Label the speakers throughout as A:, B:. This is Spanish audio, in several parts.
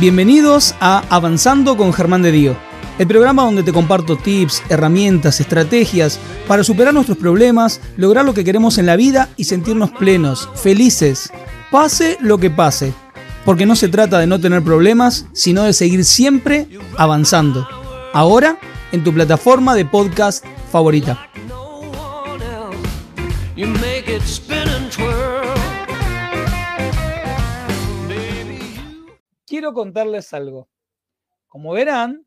A: Bienvenidos a Avanzando con Germán de Dio, el programa donde te comparto tips, herramientas, estrategias para superar nuestros problemas, lograr lo que queremos en la vida y sentirnos plenos, felices, pase lo que pase. Porque no se trata de no tener problemas, sino de seguir siempre avanzando. Ahora en tu plataforma de podcast favorita. Quiero contarles algo. Como verán,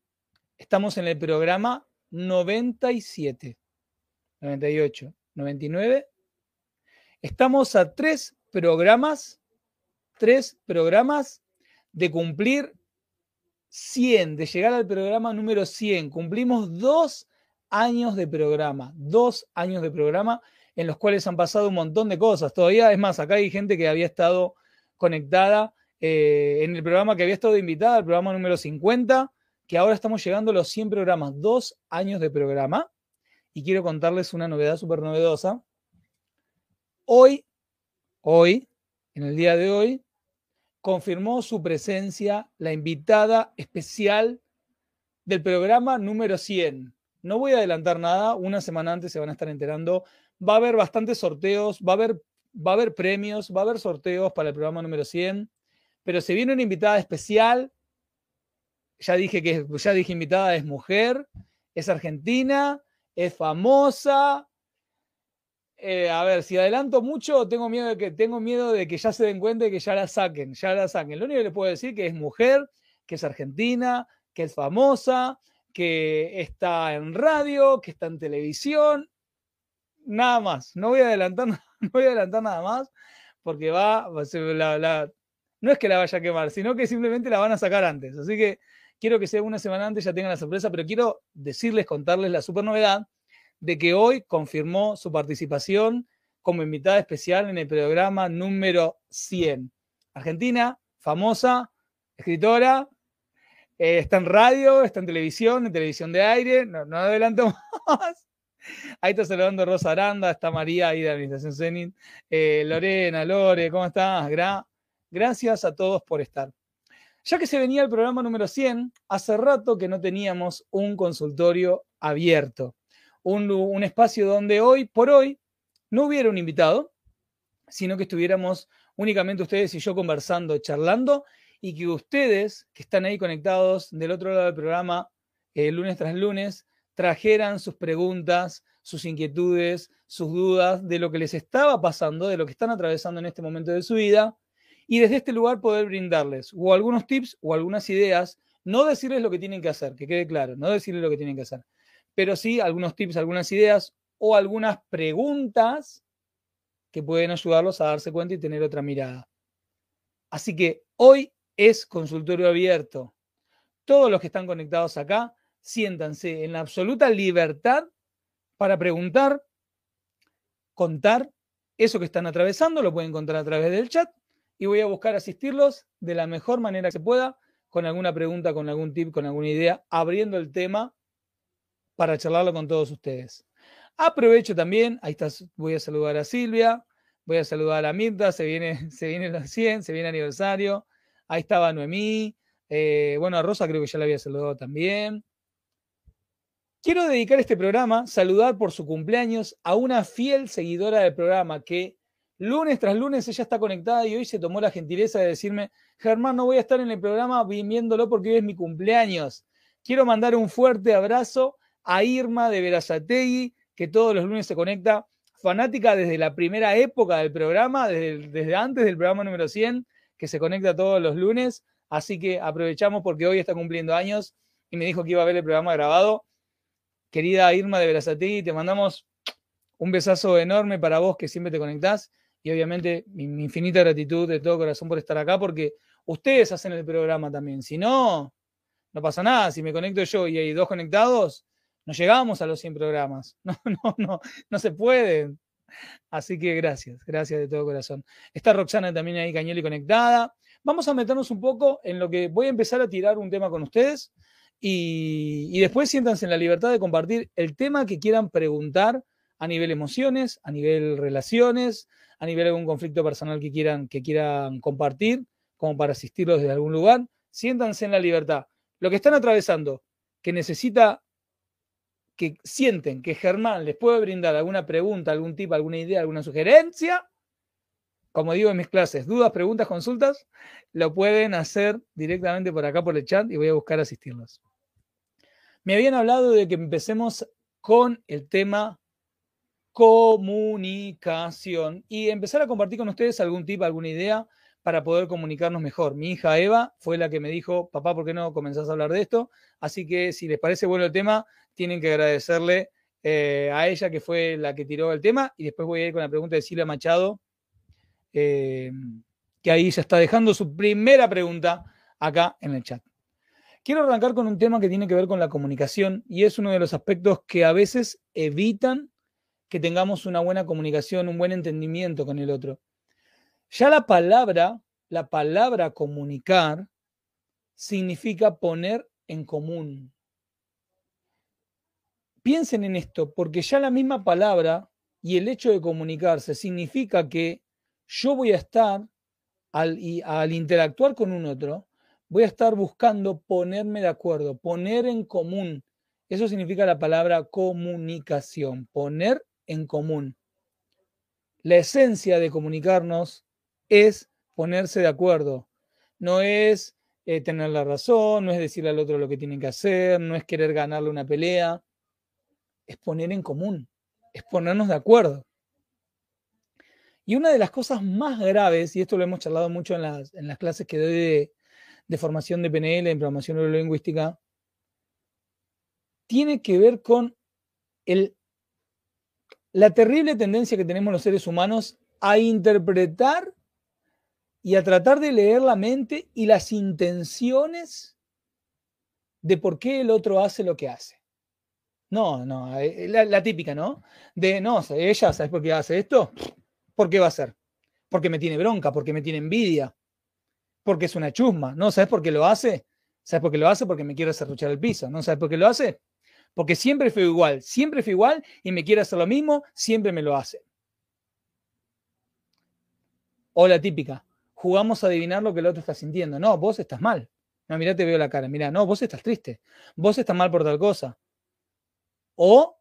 A: estamos en el programa 97, 98, 99. Estamos a tres programas, tres programas de cumplir 100, de llegar al programa número 100. Cumplimos dos años de programa, dos años de programa en los cuales han pasado un montón de cosas. Todavía, es más, acá hay gente que había estado conectada eh, en el programa que había estado invitada, el programa número 50, que ahora estamos llegando a los 100 programas, dos años de programa. Y quiero contarles una novedad súper novedosa. Hoy, hoy, en el día de hoy, confirmó su presencia la invitada especial del programa número 100. No voy a adelantar nada, una semana antes se van a estar enterando. Va a haber bastantes sorteos, va a haber, va a haber premios, va a haber sorteos para el programa número 100, pero se viene una invitada especial. Ya dije que ya dije invitada es mujer, es argentina, es famosa, eh, a ver, si adelanto mucho, tengo miedo, de que, tengo miedo de que ya se den cuenta y que ya la saquen, ya la saquen. Lo único que les puedo decir es que es mujer, que es argentina, que es famosa, que está en radio, que está en televisión. Nada más. No voy a adelantar, no voy a adelantar nada más porque va, no es que la vaya a quemar, sino que simplemente la van a sacar antes. Así que quiero que sea una semana antes, ya tengan la sorpresa, pero quiero decirles, contarles la super novedad de que hoy confirmó su participación como invitada especial en el programa número 100. Argentina, famosa, escritora, eh, está en radio, está en televisión, en televisión de aire, no, adelanto más. Ahí está saludando Rosa Aranda, está María ahí de Administración Zenit, eh, Lorena, Lore, ¿cómo estás? Gracias a todos por estar. Ya que se venía el programa número 100, hace rato que no teníamos un consultorio abierto un, espacio donde hoy por hoy no hubiera un invitado, sino que estuviéramos únicamente ustedes y yo conversando, charlando, y que ustedes que están ahí conectados del otro lado del programa, eh, lunes tras lunes, trajeran sus preguntas, sus inquietudes, sus dudas de lo que les estaba pasando, de lo que están atravesando en este momento de su vida, y desde este lugar poder brindarles o algunos tips o algunas ideas, no decirles lo que tienen que hacer, que quede claro, no decirles lo que tienen que hacer, pero sí algunos tips, algunas ideas o algunas preguntas que pueden ayudarlos a darse cuenta y tener otra mirada. Así que hoy es consultorio abierto. Todos los que están conectados acá, siéntanse en la absoluta libertad para preguntar, contar eso que están atravesando, lo pueden contar a través del chat y voy a buscar asistirlos de la mejor manera que se pueda, con alguna pregunta, con algún tip, con alguna idea, abriendo el tema para charlarlo con todos ustedes. Aprovecho también, ahí está, voy a saludar a Silvia, voy a saludar a Mirta, se viene, se viene los 100, se viene aniversario. Ahí estaba Noemí, eh, bueno, a Rosa creo que ya la había saludado también. Quiero dedicar este programa, saludar por su cumpleaños a una fiel seguidora del programa que lunes tras lunes ella está conectada y hoy se tomó la gentileza de decirme, Germán, no voy a estar en el programa viéndolo porque hoy es mi cumpleaños. Quiero mandar un fuerte abrazo a Irma de Verazategui, que todos los lunes se conecta, fanática desde la primera época del programa, desde, antes del programa número 100, que se conecta todos los lunes. Así que aprovechamos porque hoy está cumpliendo años y me dijo que iba a ver el programa grabado. Querida Irma de Verazategui, te mandamos un besazo enorme para vos que siempre te conectás y obviamente mi, infinita gratitud de todo corazón por estar acá porque ustedes hacen el programa también. Si no, no pasa nada. Si me conecto yo y hay dos conectados, no llegamos a los 100 programas. No, no, no, no se puede. Así que gracias, gracias de todo corazón. Está Roxana también ahí, Cañoli conectada. Vamos a meternos un poco en lo que voy a empezar a tirar un tema con ustedes y después siéntanse en la libertad de compartir el tema que quieran preguntar a nivel emociones, a nivel relaciones, a nivel algún conflicto personal que quieran, que quieran compartir, como para asistirlos desde algún lugar. siéntanse en la libertad. Lo que están atravesando, que necesita, que sienten que Germán les puede brindar alguna pregunta, algún tipo, alguna idea, alguna sugerencia, como digo en mis clases, dudas, preguntas, consultas, lo pueden hacer directamente por acá por el chat y voy a buscar asistirlos. Me habían hablado de que empecemos con el tema comunicación y empezar a compartir con ustedes algún tipo, alguna idea para poder comunicarnos mejor. Mi hija Eva fue la que me dijo, papá, ¿por qué no comenzás a hablar de esto? Así que si les parece bueno el tema, tienen que agradecerle eh, a ella que fue la que tiró el tema y después voy a ir con la pregunta de Silvia Machado, eh, que ahí ya está dejando su primera pregunta acá en el chat. Quiero arrancar con un tema que tiene que ver con la comunicación y es uno de los aspectos que a veces evitan que tengamos una buena comunicación, un buen entendimiento con el otro. Ya la palabra, la palabra comunicar, significa poner en común. Piensen en esto, porque ya la misma palabra y el hecho de comunicarse significa que yo voy a estar, al, al interactuar con un otro, voy a estar buscando ponerme de acuerdo, poner en común. Eso significa la palabra comunicación, poner en común. La esencia de comunicarnos es ponerse de acuerdo. No es eh, tener la razón, no es decirle al otro lo que tiene que hacer, no es querer ganarle una pelea. Es poner en común, es ponernos de acuerdo. Y una de las cosas más graves, y esto lo hemos charlado mucho en las, en las clases que doy de, de formación de PNL, en programación neurolingüística, tiene que ver con el la terrible tendencia que tenemos los seres humanos a interpretar y a tratar de leer la mente y las intenciones de por qué el otro hace lo que hace. No, no, eh, la, típica, ¿no? De, no, ella, ¿sabes por qué hace esto? ¿Por qué va a ser? Porque me tiene bronca, porque me tiene envidia, porque es una chusma. ¿No sabes por qué lo hace? ¿Sabes por qué lo hace? Porque me quiere cerruchar el piso. ¿No sabes por qué lo hace? Porque siempre fue igual, siempre fue igual y me quiere hacer lo mismo, siempre me lo hace. O la típica, jugamos a adivinar lo que el otro está sintiendo. No, vos estás mal. No, mira, te veo la cara. Mira, no, vos estás triste. Vos estás mal por tal cosa. O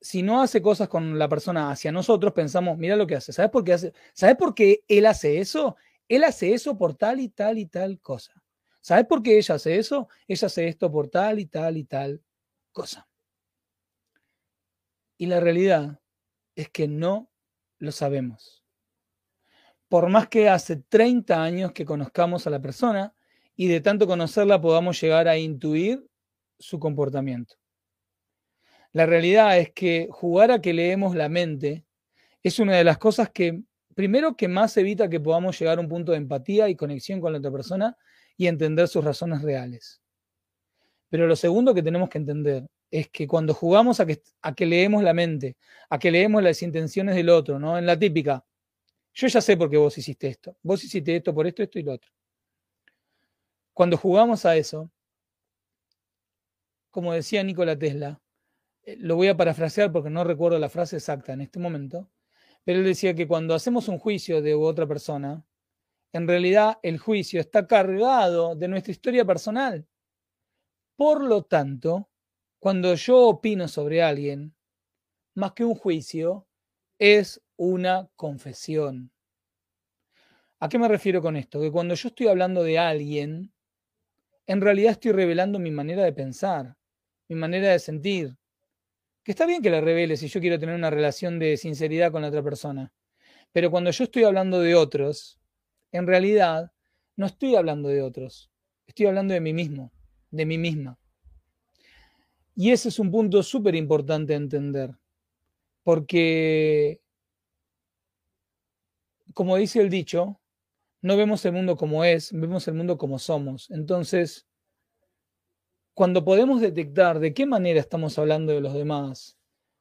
A: si no hace cosas con la persona hacia nosotros, pensamos, mira lo que hace. ¿Sabes por qué hace? ¿Sabes por qué él hace eso? Él hace eso por tal y tal y tal cosa. ¿Sabes por qué ella hace eso? Ella hace esto por tal y tal y tal cosa. Y la realidad es que no lo sabemos. Por más que hace 30 años que conozcamos a la persona y de tanto conocerla podamos llegar a intuir su comportamiento. La realidad es que jugar a que leemos la mente es una de las cosas que, primero, que más evita que podamos llegar a un punto de empatía y conexión con la otra persona y entender sus razones reales. Pero lo segundo que tenemos que entender es que cuando jugamos a que, a que leemos la mente, a que leemos las intenciones del otro, ¿no? En la típica, yo ya sé por qué vos hiciste esto, vos hiciste esto por esto, esto y lo otro. Cuando jugamos a eso, como decía Nikola Tesla, eh, lo voy a parafrasear porque no recuerdo la frase exacta en este momento, pero él decía que cuando hacemos un juicio de otra persona, en realidad el juicio está cargado de nuestra historia personal. Por lo tanto, cuando yo opino sobre alguien, más que un juicio, es una confesión. ¿A qué me refiero con esto? Que cuando yo estoy hablando de alguien, en realidad estoy revelando mi manera de pensar, mi manera de sentir. Que está bien que la revele si yo quiero tener una relación de sinceridad con la otra persona. Pero cuando yo estoy hablando de otros, en realidad no estoy hablando de otros, estoy hablando de mí mismo de mí misma. Y ese es un punto súper importante a entender, porque, como dice el dicho, no vemos el mundo como es, vemos el mundo como somos. Entonces, cuando podemos detectar de qué manera estamos hablando de los demás,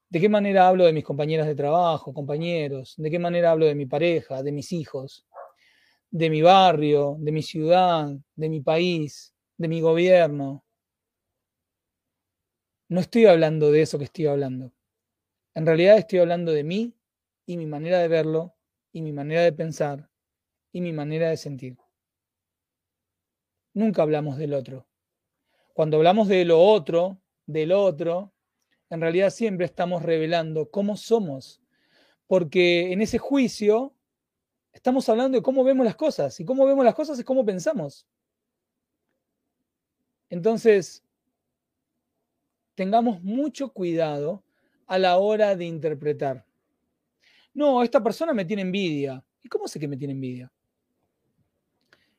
A: de qué manera hablo de mis compañeras de trabajo, compañeros, de qué manera hablo de mi pareja, de mis hijos, de mi barrio, de mi ciudad, de mi país, de mi gobierno. No estoy hablando de eso que estoy hablando. En realidad estoy hablando de mí y mi manera de verlo y mi manera de pensar y mi manera de sentir. nunca hablamos del otro. Cuando hablamos de lo otro, del otro, en realidad siempre estamos revelando cómo somos, porque en ese juicio estamos hablando de cómo vemos las cosas, y cómo vemos las cosas es cómo pensamos. Entonces, tengamos mucho cuidado a la hora de interpretar. No, esta persona me tiene envidia. ¿Y cómo sé que me tiene envidia?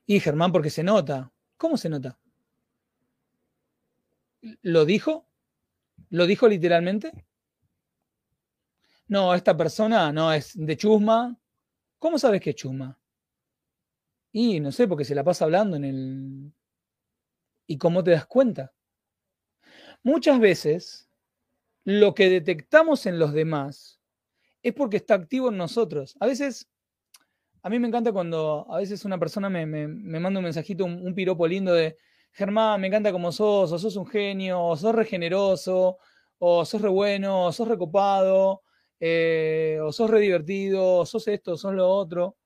A: Y Germán, porque se nota. ¿Cómo se nota? ¿Lo dijo? ¿Lo dijo literalmente? No, esta persona no es de chusma. ¿Cómo sabes que es chusma? Y no sé, porque se la pasa hablando en el... ¿Y cómo te das cuenta? Muchas veces lo que detectamos en los demás es porque está activo en nosotros. A veces, a mí me encanta cuando a veces una persona me, manda un mensajito, un, piropo lindo de, Germán, me encanta como sos, o sos un genio, o sos regeneroso, o sos re bueno, o sos recopado, eh, o sos re divertido, o sos esto, o sos lo otro.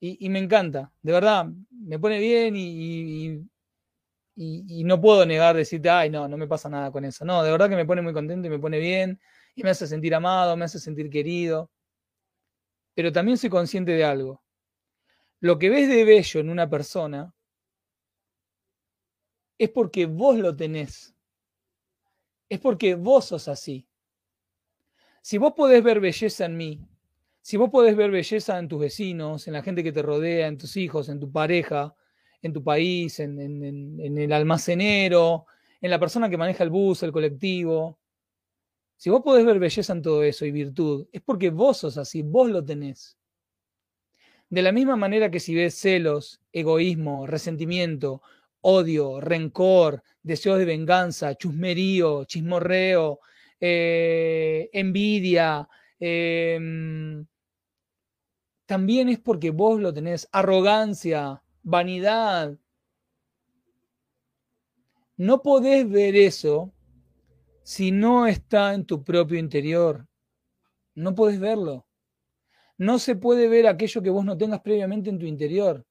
A: Y, me encanta, de verdad, me pone bien y, no puedo negar decirte, ay, no, no me pasa nada con eso. No, de verdad que me pone muy contento y me pone bien y me hace sentir amado, me hace sentir querido. Pero también soy consciente de algo. Lo que ves de bello en una persona es porque vos lo tenés. Es porque vos sos así. Si vos podés ver belleza en mí, si vos podés ver belleza en tus vecinos, en la gente que te rodea, en tus hijos, en tu pareja, en tu país, en, el almacenero, en la persona que maneja el bus, el colectivo. Si vos podés ver belleza en todo eso y virtud, es porque vos sos así, vos lo tenés. De la misma manera que si ves celos, egoísmo, resentimiento, odio, rencor, deseos de venganza, chusmerío, chismorreo, eh, envidia, em, también es porque vos lo tenés, arrogancia, vanidad. No podés ver eso si no está en tu propio interior. No podés verlo. No se puede ver aquello que vos no tengas previamente en tu interior.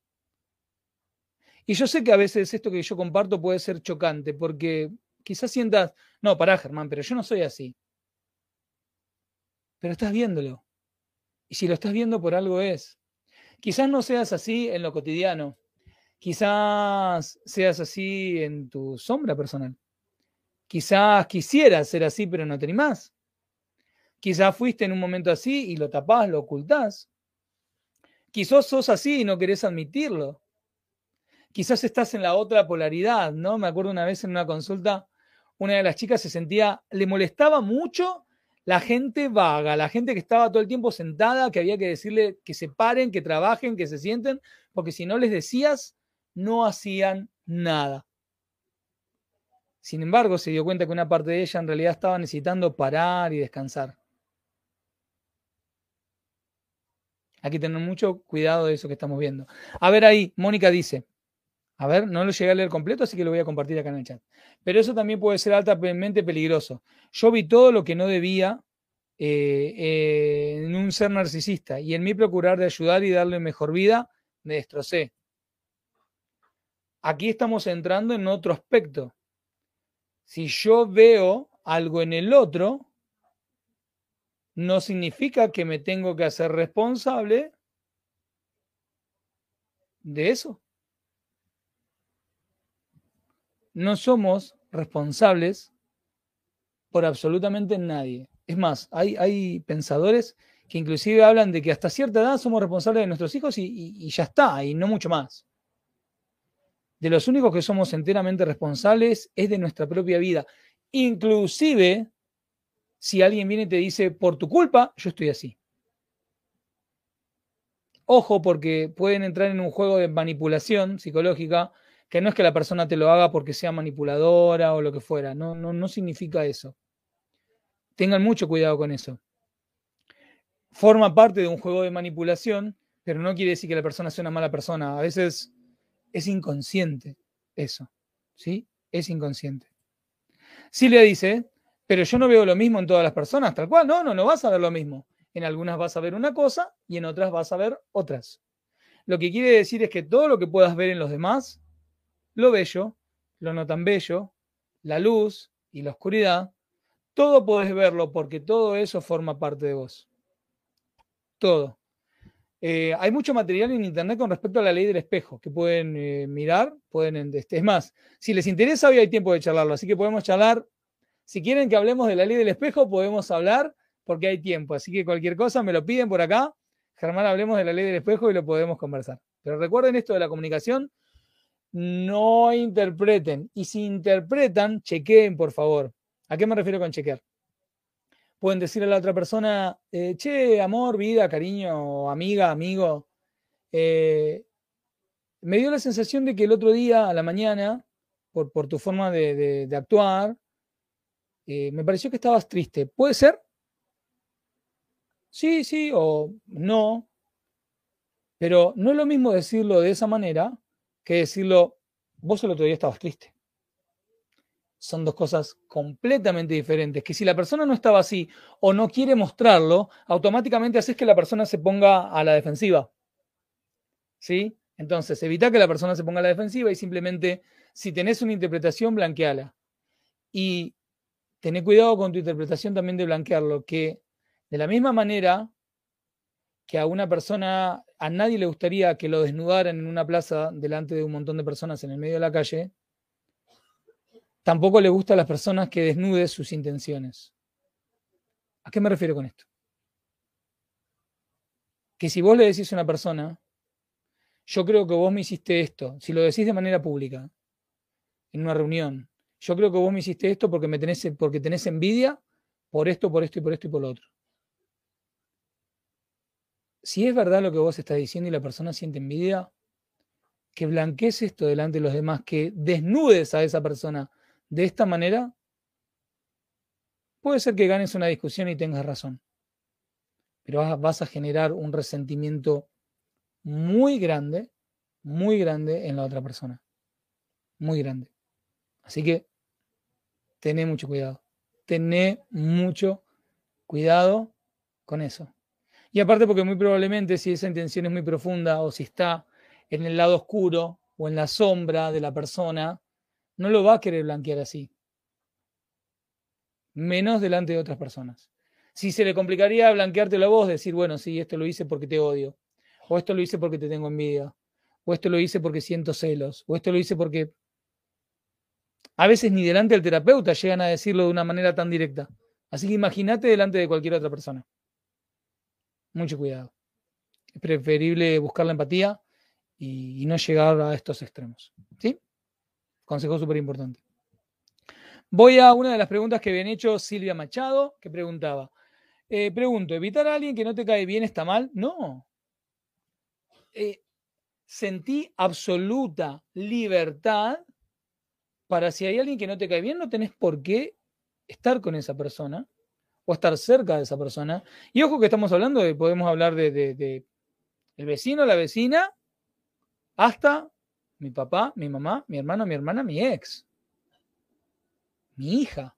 A: Y yo sé que a veces esto que yo comparto puede ser chocante, porque quizás sientas, no, pará, Germán, pero yo no soy así. Pero estás viéndolo. Y si lo estás viendo por algo es. Quizás no seas así en lo cotidiano, Quizás seas así en tu sombra personal. Quizás quisieras ser así, pero no te animás. Quizás fuiste en un momento así y lo tapás, lo ocultás. Quizás sos así y no querés admitirlo. Quizás estás en la otra polaridad, ¿no? Me acuerdo una vez en una consulta, una de las chicas se sentía, le molestaba mucho la gente vaga, la gente que estaba todo el tiempo sentada, que había que decirle que se paren, que trabajen, que se sienten, porque si no les decías, no hacían nada. Sin embargo, se dio cuenta que una parte de ella en realidad estaba necesitando parar y descansar. Hay que tener mucho cuidado de eso que estamos viendo. A ver ahí, Mónica dice, a ver, no lo llegué a leer completo, así que lo voy a compartir acá en el chat. Pero eso también puede ser altamente peligroso. Yo vi todo lo que no debía eh, eh, en un ser narcisista y en mí procurar de ayudar y darle mejor vida, me destrocé. Aquí estamos entrando en otro aspecto. Si yo veo algo en el otro, no significa que me tengo que hacer responsable de eso. No somos responsables por absolutamente nadie. Es más, hay, hay, pensadores que inclusive hablan de que hasta cierta edad somos responsables de nuestros hijos y, y ya está, y no mucho más de los únicos que somos enteramente responsables es de nuestra propia vida. Inclusive, si alguien viene y te dice, por tu culpa, yo estoy así. Ojo, porque pueden entrar en un juego de manipulación psicológica, que no es que la persona te lo haga porque sea manipuladora o lo que fuera, no, no, no significa eso. Tengan mucho cuidado con eso. Forma parte de un juego de manipulación, pero no quiere decir que la persona sea una mala persona. A veces es inconsciente eso, ¿sí? Es inconsciente. le dice, pero yo no veo lo mismo en todas las personas, tal cual, no, no, no vas a ver lo mismo. En algunas vas a ver una cosa y en otras vas a ver otras. Lo que quiere decir es que todo lo que puedas ver en los demás lo bello, lo no tan bello, la luz y la oscuridad, todo podés verlo porque todo eso forma parte de vos. Todo. Eh, hay mucho material en internet con respecto a la ley del espejo que pueden eh, mirar, pueden, este, es más, si les interesa hoy hay tiempo de charlarlo, así que podemos charlar, si quieren que hablemos de la ley del espejo, podemos hablar porque hay tiempo, así que cualquier cosa me lo piden por acá, Germán, hablemos de la ley del espejo y lo podemos conversar. Pero recuerden esto de la comunicación, no interpreten, y si interpretan, chequeen, por favor. ¿A qué me refiero con chequear? Pueden decir a la otra persona, eh, che, amor, vida, cariño, amiga, amigo. Eh, me dio la sensación de que el otro día, a la mañana, por, por tu forma de, actuar, eh, me pareció que estabas triste. ¿Puede ser? Sí, sí, o no. Pero no es lo mismo decirlo de esa manera que decirlo, vos el otro día estabas triste son dos cosas completamente diferentes. Que si la persona no estaba así o no quiere mostrarlo, automáticamente haces que la persona se ponga a la defensiva. ¿Sí? Entonces, evita que la persona se ponga a la defensiva y simplemente, si tenés una interpretación, blanqueala. Y tené cuidado con tu interpretación también de blanquearlo, que de la misma manera que a una persona, a nadie le gustaría que lo desnudaran en una plaza delante de un montón de personas en el medio de la calle, Tampoco le gusta a las personas que desnude sus intenciones. ¿A qué me refiero con esto? Que si vos le decís a una persona, yo creo que vos me hiciste esto, si lo decís de manera pública, en una reunión, yo creo que vos me hiciste esto porque me tenés, porque tenés envidia por esto, por esto y por esto y por lo otro. Si es verdad lo que vos estás diciendo y la persona siente envidia, que blanquees esto delante de los demás, que desnudes a esa persona de esta manera, puede ser que ganes una discusión y tengas razón, pero vas a generar un resentimiento muy grande, muy grande en la otra persona. Muy grande. Así que tené mucho cuidado. Tené mucho cuidado con eso. Y aparte porque muy probablemente si esa intención es muy profunda o si está en el lado oscuro o en la sombra de la persona, no lo va a querer blanquear así. Menos delante de otras personas. Si se le complicaría blanquearte la voz, decir, bueno, sí, esto lo hice porque te odio, o esto lo hice porque te tengo envidia, o esto lo hice porque siento celos, o esto lo hice porque... A veces ni delante del terapeuta llegan a decirlo de una manera tan directa. Así que imagínate delante de cualquier otra persona. Mucho cuidado. Es preferible buscar la empatía y, y no llegar a estos extremos. ¿Sí? Consejo súper importante. Voy a una de las preguntas que habían hecho Silvia Machado, que preguntaba. Eh, pregunto, ¿evitar a alguien que no te cae bien está mal? No. Eh, sentí absoluta libertad para si hay alguien que no te cae bien, no tenés por qué estar con esa persona o estar cerca de esa persona. Y ojo que estamos hablando de, podemos hablar de, de el vecino, la vecina, hasta mi papá, mi mamá, mi hermano, mi hermana, mi ex, mi hija,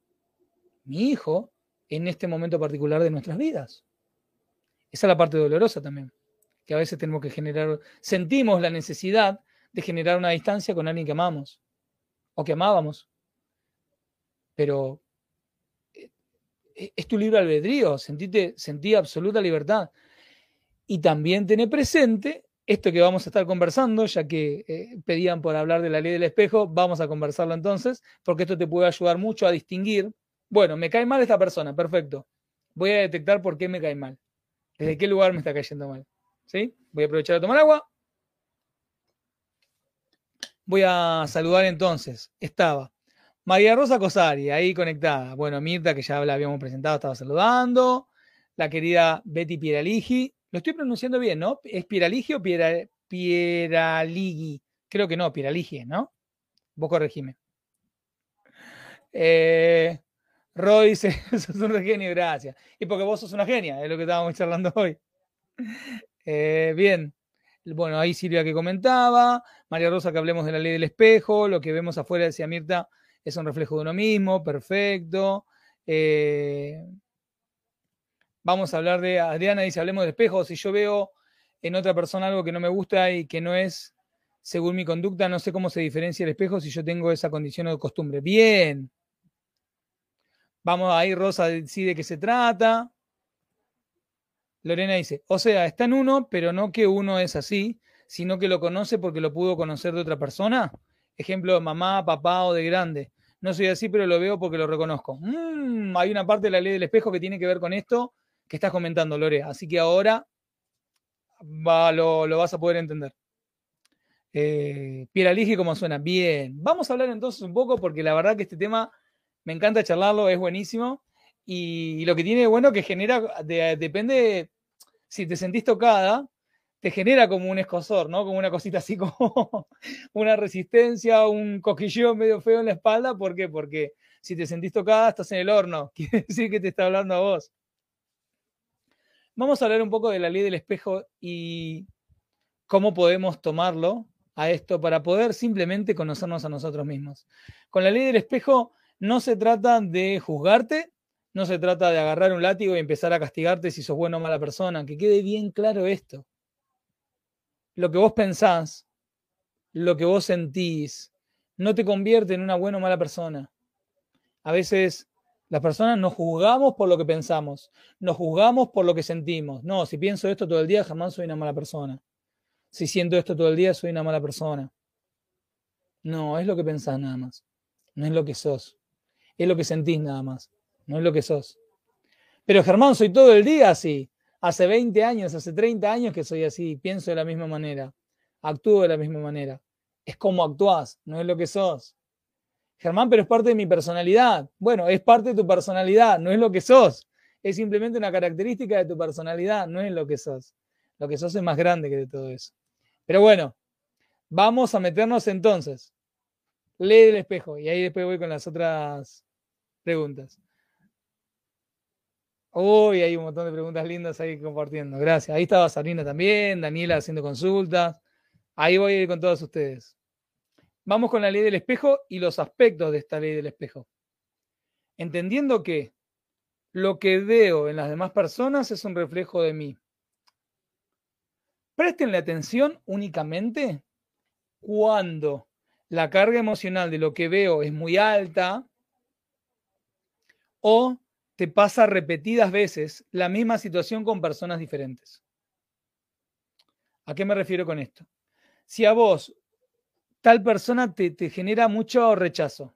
A: mi hijo en este momento particular de nuestras vidas. Esa es la parte dolorosa también, que a veces tenemos que generar, sentimos la necesidad de generar una distancia con alguien que amamos o que amábamos. Pero eh, es tu libre albedrío, sentite, sentí absoluta libertad. Y también tener presente esto que vamos a estar conversando, ya que eh, pedían por hablar de la ley del espejo, vamos a conversarlo entonces, porque esto te puede ayudar mucho a distinguir, bueno, me cae mal esta persona, perfecto. Voy a detectar por qué me cae mal. ¿Desde qué lugar me está cayendo mal? ¿Sí? Voy a aprovechar a tomar agua. Voy a saludar entonces. Estaba María Rosa Cosari, ahí conectada. Bueno, Mirta, que ya la habíamos presentado, estaba saludando. La querida Betty Pieraligi, lo estoy pronunciando bien, ¿no? ¿Es Pieraligi o Pieraligi? Creo que no, Pieraligi, ¿no? Vos corregime. Eh, Roy dice, sos un genio, gracias. Y porque vos sos una genia, es lo que estábamos charlando hoy. Eh, bien. Bueno, ahí Silvia que comentaba, María Rosa que hablemos de la ley del espejo, lo que vemos afuera, decía Mirta, es un reflejo de uno mismo, perfecto. Eh, Vamos a hablar de, Adriana dice, hablemos de espejos. Si yo veo en otra persona algo que no me gusta y que no es Según mi conducta, no sé cómo se diferencia el espejo si yo tengo esa condición o costumbre. Bien. Vamos ahí, Rosa decide de qué se trata. Lorena dice, o sea, está en uno, pero no que uno es así, sino que lo conoce porque lo pudo conocer de otra persona. Ejemplo, mamá, papá o de grande. No soy así, pero lo veo porque lo reconozco. Mm, hay una parte de la ley del espejo que tiene que ver con esto que estás comentando, Lore. Así que ahora lo, vas a poder entender. Eh, Pieraligi, ¿cómo suena? Bien. Vamos a hablar entonces un poco porque la verdad que este tema me encanta charlarlo, es buenísimo. Y, lo que tiene de bueno que genera, depende, si te sentís tocada, te genera como un escosor, ¿no? Como una cosita así como una resistencia, un cosquilleo medio feo en la espalda. ¿Por qué? Porque si te sentís tocada, estás en el horno. Quiere decir que te está hablando a vos. Vamos a hablar un poco de la ley del espejo y cómo podemos tomarlo a esto para poder simplemente conocernos a nosotros mismos. Con la ley del espejo no se trata de juzgarte, no se trata de agarrar un látigo y empezar a castigarte si sos buena o mala persona. Que quede bien claro esto. Lo que vos pensás, lo que vos sentís, no te convierte en una buena o mala persona. A veces las personas nos juzgamos por lo que pensamos, nos juzgamos por lo que sentimos. No, si pienso esto todo el día, jamás soy una mala persona. Si siento esto todo el día, soy una mala persona. No, es lo que pensás nada más. No es lo que sos. Es lo que sentís nada más no es lo que sos. Pero Germán, soy todo el día así. Hace 20 años, hace 30 años que soy así, pienso de la misma manera, actúo de la misma manera. Es como actuás, no es lo que sos. Germán, pero es parte de mi personalidad. Bueno, es parte de tu personalidad, no es lo que sos. Es simplemente una característica de tu personalidad, no es lo que sos. Lo que sos es más grande que de todo eso. Pero bueno, vamos a meternos entonces. Lee el espejo y ahí después voy con las otras preguntas. Uy, hay un montón de preguntas lindas ahí compartiendo. Gracias. Ahí estaba Sarina también, Daniela haciendo consultas. Ahí voy con todos ustedes. Vamos con la ley del espejo y los aspectos de esta ley del espejo. Entendiendo que lo que veo en las demás personas es un reflejo de mí. Prestenle atención únicamente cuando la carga emocional de lo que veo es muy alta o te pasa repetidas veces la misma situación con personas diferentes. ¿A qué me refiero con esto? Si a vos tal persona te, te, genera mucho rechazo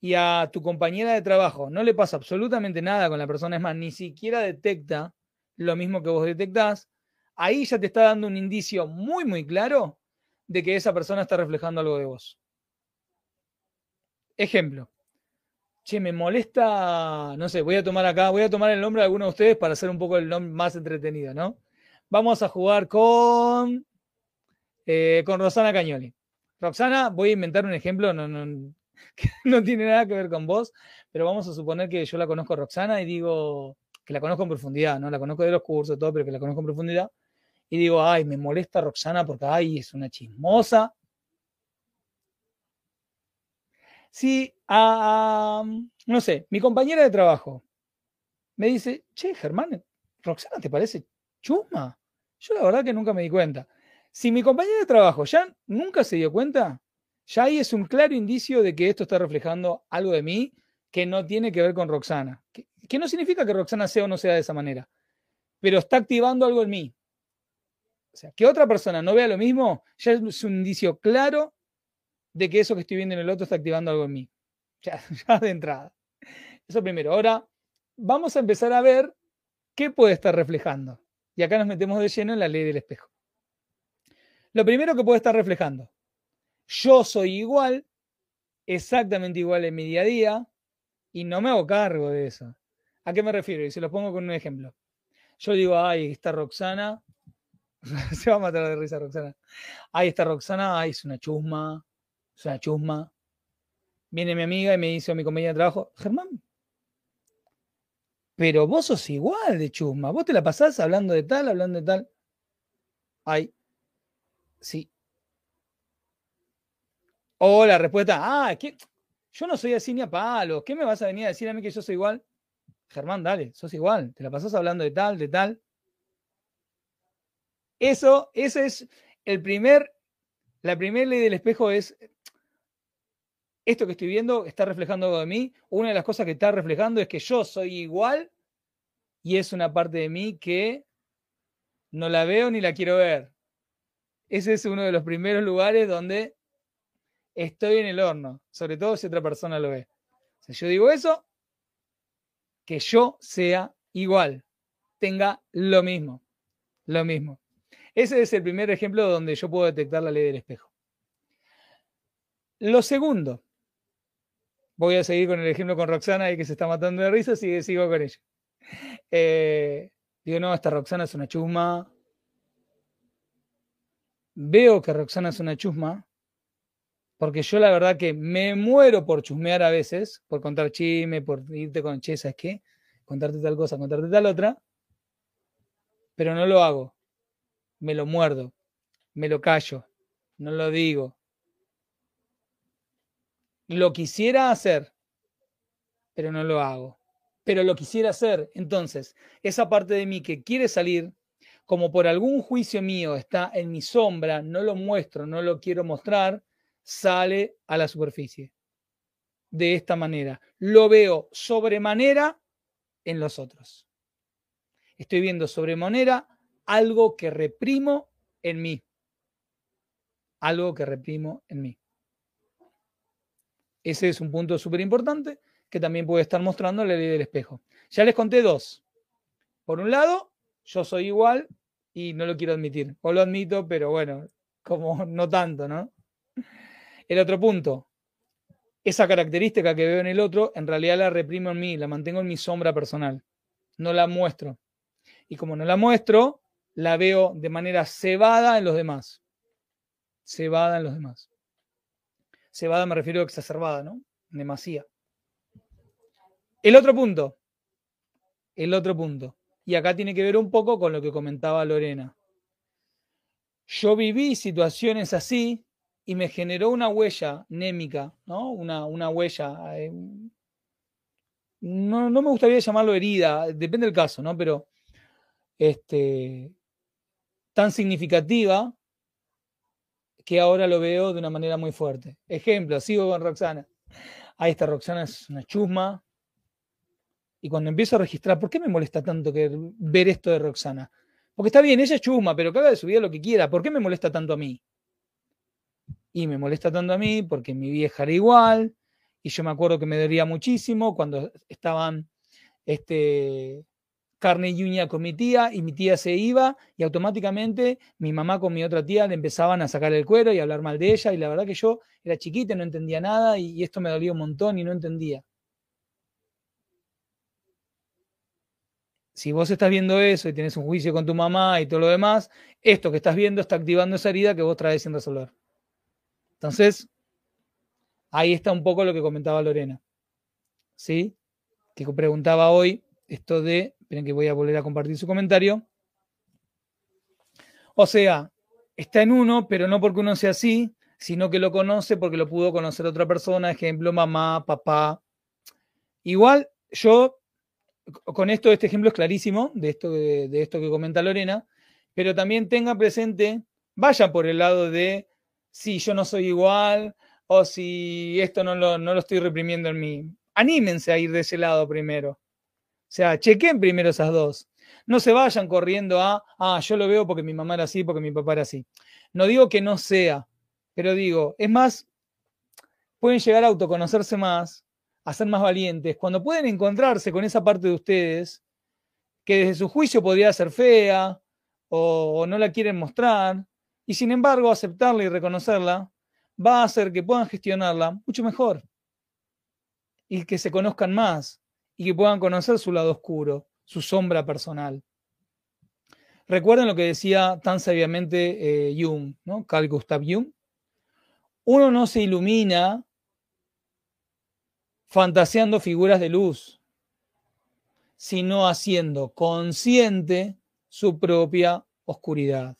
A: y a tu compañera de trabajo no le pasa absolutamente nada con la persona, es más, ni siquiera detecta lo mismo que vos detectás, ahí ya te está dando un indicio muy, muy claro de que esa persona está reflejando algo de vos. Ejemplo, che, me molesta, no sé, voy a tomar acá, voy a tomar el nombre de alguno de ustedes para hacer un poco el nombre más entretenido, ¿no? Vamos a jugar con, eh, con Rosana Cañoli. Roxana, voy a inventar un ejemplo, no, que no tiene nada que ver con vos, pero vamos a suponer que yo la conozco a Roxana y digo que la conozco en profundidad, ¿no? La conozco de los cursos, todo, pero que la conozco en profundidad. Y digo, ay, me molesta Roxana porque, ay, es una chismosa, Si, no sé, mi compañera de trabajo me dice, che, Germán, Roxana, ¿te parece chusma? Yo la verdad que nunca me di cuenta. Si mi compañera de trabajo ya nunca se dio cuenta, ya ahí es un claro indicio de que esto está reflejando algo de mí que no tiene que ver con Roxana. Que, que no significa que Roxana sea o no sea de esa manera, pero está activando algo en mí. O sea, que otra persona no vea lo mismo, ya es un indicio claro de que eso que estoy viendo en el otro está activando algo en mí. Ya, de entrada. Eso primero. Ahora, vamos a empezar a ver qué puede estar reflejando. Y acá nos metemos de lleno en la ley del espejo. Lo primero que puede estar reflejando. Yo soy igual, exactamente igual en mi día a día, y no me hago cargo de eso. ¿A qué me refiero? Y se lo pongo con un ejemplo. Yo digo, ay, está Roxana. se va a matar de risa Roxana. Ay, está Roxana, ay, es una chusma es una chusma. Viene mi amiga y me dice a mi compañera de trabajo, Germán, pero vos sos igual de chusma, vos te la pasás hablando de tal, hablando de tal. Ay, sí. O la respuesta, ah, que yo no soy así ni a palos, ¿qué me vas a venir a decir a mí que yo soy igual? Germán, dale, sos igual, te la pasás hablando de tal, de tal. Eso, ese es el primer La primera ley del espejo es, esto que estoy viendo está reflejando algo de mí. Una de las cosas que está reflejando es que yo soy igual y es una parte de mí que no la veo ni la quiero ver. Ese es uno de los primeros lugares donde estoy en el horno, sobre todo si otra persona lo ve. Si yo digo eso, que yo sea igual, tenga lo mismo, lo mismo. Ese es el primer ejemplo donde yo puedo detectar la ley del espejo. Lo segundo, voy a seguir con el ejemplo con Roxana que se está matando de risa, sigue, sigo con ella. Eh, digo, no, esta Roxana es una chusma. Veo que Roxana es una chusma, porque yo la verdad que me muero por chusmear a veces, por contar chisme, por irte con che, ¿sabes qué? Contarte tal cosa, contarte tal otra, pero no lo hago. Me lo muerdo, me lo callo, no lo digo. Lo quisiera hacer, pero no lo hago. Pero lo quisiera hacer. Entonces, esa parte de mí que quiere salir, como por algún juicio mío está en mi sombra, no lo muestro, no lo quiero mostrar, sale a la superficie. De esta manera. Lo veo sobremanera en los otros. Estoy viendo sobremanera algo que reprimo en mí. Algo que reprimo en mí. Ese es un punto súper importante que también puede estar mostrando la ley del espejo. Ya les conté dos. Por un lado, yo soy igual y no lo quiero admitir. O lo admito, pero bueno, como no tanto, ¿no? El otro punto, esa característica que veo en el otro, en realidad la reprimo en mí, la mantengo en mi sombra personal. No la muestro. Y como no la muestro, la veo de manera cebada en los demás. Cebada en los demás. Cebada me refiero a exacerbada, ¿no? Demasía. El otro punto. El otro punto. Y acá tiene que ver un poco con lo que comentaba Lorena. Yo viví situaciones así y me generó una huella némica, ¿no? Una, una huella. Eh, no, no, me gustaría llamarlo herida, depende del caso, ¿no? Pero este, tan significativa que ahora lo veo de una manera muy fuerte. Ejemplo, sigo con Roxana. Ahí está, Roxana es una chusma. Y cuando empiezo a registrar, ¿por qué me molesta tanto ver esto de Roxana? Porque está bien, ella es chusma, pero haga de su vida lo que quiera. ¿Por qué me molesta tanto a mí? y me molesta tanto a mí porque mi vieja era igual y yo me acuerdo que me dolía muchísimo cuando estaban este, carne y uña con mi tía y mi tía se iba y automáticamente mi mamá con mi otra tía le empezaban a sacar el cuero y a hablar mal de ella y la verdad que yo era chiquita no entendía nada y esto me dolía un montón y no entendía. Si vos estás viendo eso y tienes un juicio con tu mamá y todo lo demás, esto que estás viendo está activando esa herida que vos traes sin resolver. Entonces, ahí está un poco lo que comentaba Lorena. ¿Sí? Que preguntaba hoy esto de, esperen que voy a volver a compartir su comentario. O sea, está en uno, pero no porque uno sea así, sino que lo conoce porque lo pudo conocer otra persona, ejemplo, mamá, papá. Igual, yo, con esto, este ejemplo es clarísimo, de esto, de, esto que comenta Lorena, pero también tenga presente, vaya por el lado de si yo no soy igual o si esto no lo, no lo estoy reprimiendo en mí. Anímense a ir de ese lado primero. O sea, chequen primero esas dos. No se vayan corriendo a, ah, yo lo veo porque mi mamá era así, porque mi papá era así. No digo que no sea, pero digo, es más, pueden llegar a autoconocerse más, a ser más valientes, cuando pueden encontrarse con esa parte de ustedes que desde su juicio podría ser fea o no la quieren mostrar, y sin embargo, aceptarla y reconocerla va a hacer que puedan gestionarla mucho mejor. Y que se conozcan más y que puedan conocer su lado oscuro, su sombra personal. Recuerden lo que decía tan sabiamente eh, Jung. Carl Gustav Jung. Uno no se ilumina fantaseando figuras de luz, sino haciendo consciente su propia oscuridad.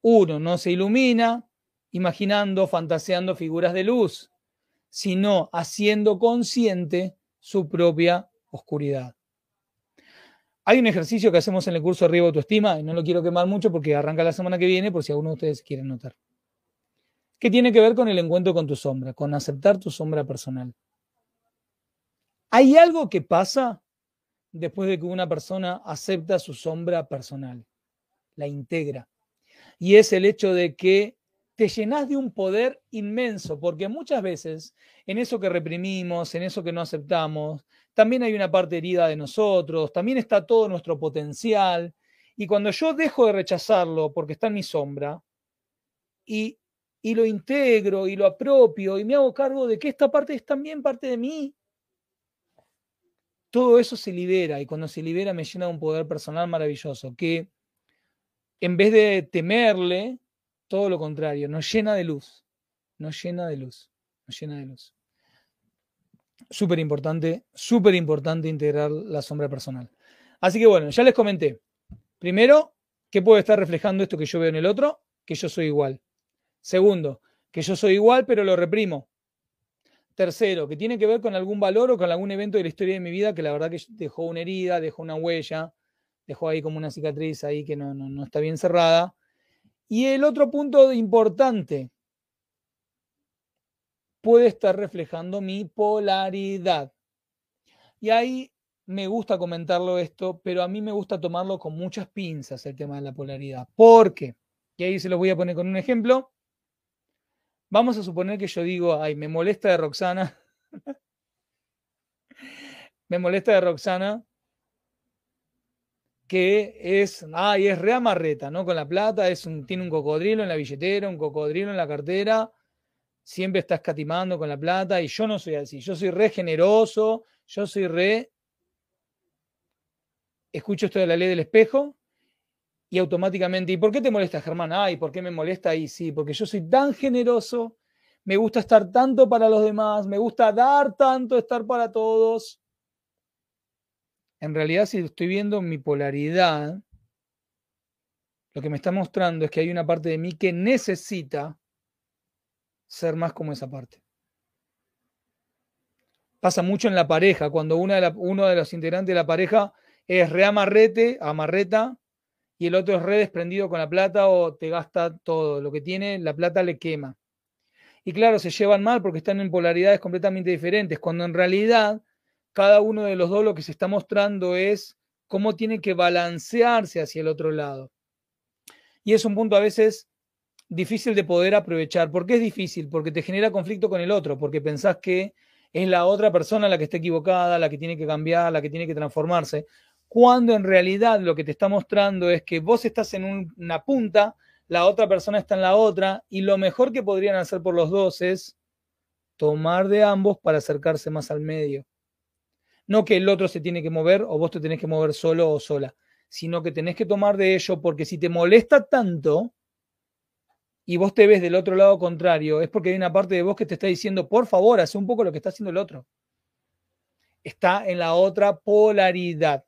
A: Uno no se ilumina imaginando, fantaseando figuras de luz, sino haciendo consciente su propia oscuridad. Hay un ejercicio que hacemos en el curso Arriba Autoestima, y no lo quiero quemar mucho porque arranca la semana que viene, por si alguno de ustedes quieren notar. Que tiene que ver con el encuentro con tu sombra, con aceptar tu sombra personal. Hay algo que pasa después de que una persona acepta su sombra personal, la integra. Y es el hecho de que te llenas de un poder inmenso, porque muchas veces en eso que reprimimos, en eso que no aceptamos, también hay una parte herida de nosotros, también está todo nuestro potencial. Y cuando yo dejo de rechazarlo porque está en mi sombra y, y lo integro y lo apropio y me hago cargo de que esta parte es también parte de mí, todo eso se libera y cuando se libera me llena de un poder personal maravilloso que en vez de temerle, todo lo contrario, nos llena de luz, nos llena de luz, nos llena de luz. Súper importante, súper importante integrar la sombra personal. Así que bueno, ya les comenté. Primero, ¿qué puede estar reflejando esto que yo veo en el otro? Que yo soy igual. Segundo, que yo soy igual pero lo reprimo. Tercero, que tiene que ver con algún valor o con algún evento de la historia de mi vida que la verdad que dejó una herida, dejó una huella, dejó ahí como una cicatriz ahí que no, no, está bien cerrada. Y el otro punto importante puede estar reflejando mi polaridad. Y ahí me gusta comentarlo esto, pero a mí me gusta tomarlo con muchas pinzas el tema de la polaridad. ¿Por qué? Y ahí se lo voy a poner con un ejemplo. Vamos a suponer que yo digo, ay, me molesta de Roxana. me molesta de Roxana que es, ay, es re amarreta, ¿no? Con la plata, es un, tiene un cocodrilo en la billetera, un cocodrilo en la cartera, siempre está escatimando con la plata y yo no soy así, yo soy re generoso, yo soy re... Escucho esto de la ley del espejo y automáticamente, ¿y por qué te molesta, Germán? Ay, ¿por qué me molesta? Y sí, porque yo soy tan generoso, me gusta estar tanto para los demás, me gusta dar tanto, estar para todos. En realidad, si estoy viendo mi polaridad, lo que me está mostrando es que hay una parte de mí que necesita ser más como esa parte. Pasa mucho en la pareja, cuando una de uno de los integrantes de la pareja es reamarrete, amarreta, y el otro es re desprendido con la plata o te gasta todo. Lo que tiene, la plata le quema. Y claro, se llevan mal porque están en polaridades completamente diferentes, cuando en realidad cada uno de los dos lo que se está mostrando es cómo tiene que balancearse hacia el otro lado. Y es un punto a veces difícil de poder aprovechar. ¿Por qué es difícil? Porque te genera conflicto con el otro, porque pensás que es la otra persona la que está equivocada, la que tiene que cambiar, la que tiene que transformarse cuando en realidad lo que te está mostrando es que vos estás en una punta, la otra persona está en la otra, y lo mejor que podrían hacer por los dos es tomar de ambos para acercarse más al medio. No que el otro se tiene que mover o vos te tenés que mover solo o sola, sino que tenés que tomar de ello porque si te molesta tanto y vos te ves del otro lado contrario, es porque hay una parte de vos que te está diciendo, por favor, hace un poco lo que está haciendo el otro. Está en la otra polaridad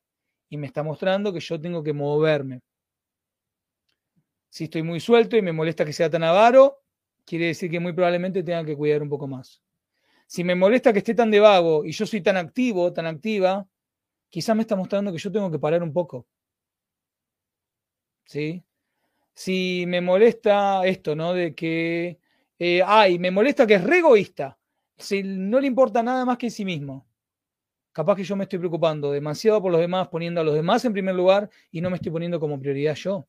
A: y me está mostrando que yo tengo que moverme. Si estoy muy suelto y me molesta que sea tan avaro, quiere decir que muy probablemente tenga que cuidar un poco más. Si me molesta que esté tan de vago y yo soy tan activo, tan activa, quizás me está mostrando que yo tengo que parar un poco. ¿Sí? Si me molesta esto, ¿no? De que, eh, ay, me molesta que es re egoísta. Si no le importa nada más que sí mismo capaz que yo me estoy preocupando demasiado por los demás, poniendo a los demás en primer lugar y no me estoy poniendo como prioridad yo.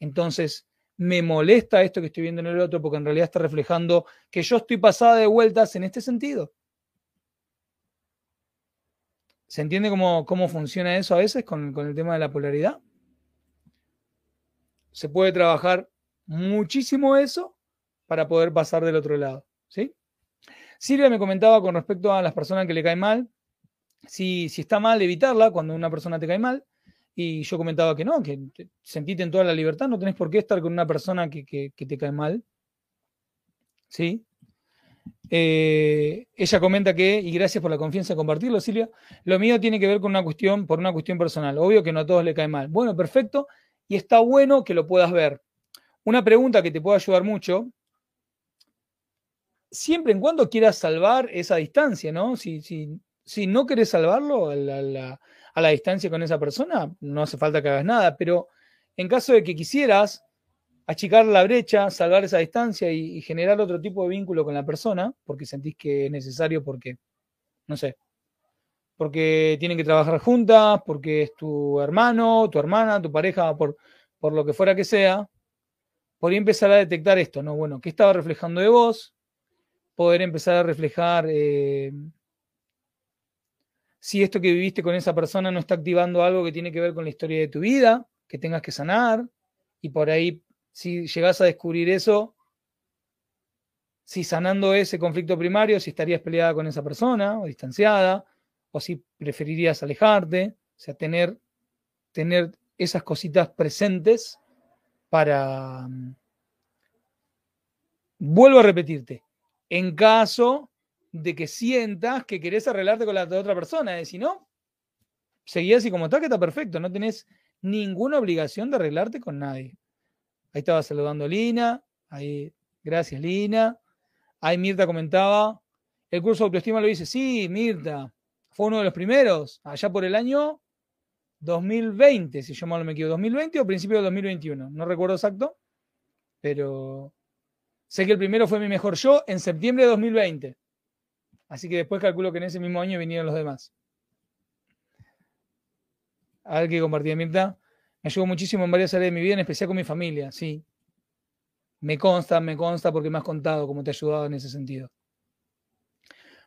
A: Entonces, me molesta esto que estoy viendo en el otro porque en realidad está reflejando que yo estoy pasada de vueltas en este sentido. ¿Se entiende cómo, cómo funciona eso a veces con, con el tema de la polaridad? Se puede trabajar muchísimo eso para poder pasar del otro lado. ¿sí? Silvia me comentaba con respecto a las personas que le caen mal, si, está mal, evitarla cuando una persona te cae mal. Y yo comentaba que no, que sentite en toda la libertad, no tenés por qué estar con una persona que, te cae mal. ¿Sí? Eh, ella comenta que, y gracias por la confianza en compartirlo, Silvia, lo mío tiene que ver con una cuestión, por una cuestión personal. Obvio que no a todos le cae mal. Bueno, perfecto, y está bueno que lo puedas ver. Una pregunta que te puede ayudar mucho, siempre en cuando quieras salvar esa distancia, ¿no? Si, si si no querés salvarlo a la, a la distancia con esa persona, no hace falta que hagas nada, pero en caso de que quisieras achicar la brecha, salvar esa distancia y, generar otro tipo de vínculo con la persona, porque sentís que es necesario, porque, no sé, porque tienen que trabajar juntas, porque es tu hermano, tu hermana, tu pareja, por, por lo que fuera que sea, podría empezar a detectar esto, ¿no? Bueno, ¿qué estaba reflejando de vos? Poder empezar a reflejar eh, si esto que viviste con esa persona no está activando algo que tiene que ver con la historia de tu vida, que tengas que sanar, y por ahí si llegas a descubrir eso, si sanando ese conflicto primario, si estarías peleada con esa persona o distanciada, o si preferirías alejarte, o sea, tener, tener esas cositas presentes para... Mm, vuelvo a repetirte, en caso de que sientas que querés arreglarte con la otra persona, ¿eh? si no, seguí así como está, que está perfecto, no tenés ninguna obligación de arreglarte con nadie. Ahí estaba saludando Lina. Ahí, gracias, Lina. Ahí Mirta comentaba. El curso de autoestima lo dice. Sí, Mirta. Fue uno de los primeros, allá por el año 2020, si yo mal no me equivoco. 2020 o principio de 2021. No recuerdo exacto. Pero sé que el primero fue mi mejor yo en septiembre de 2020. Así que después calculo que en ese mismo año vinieron los demás. A ver qué Mirta. Me ayudó muchísimo en varias áreas de mi vida, en especial con mi familia, sí. Me consta, me consta porque me has contado cómo te ha ayudado en ese sentido.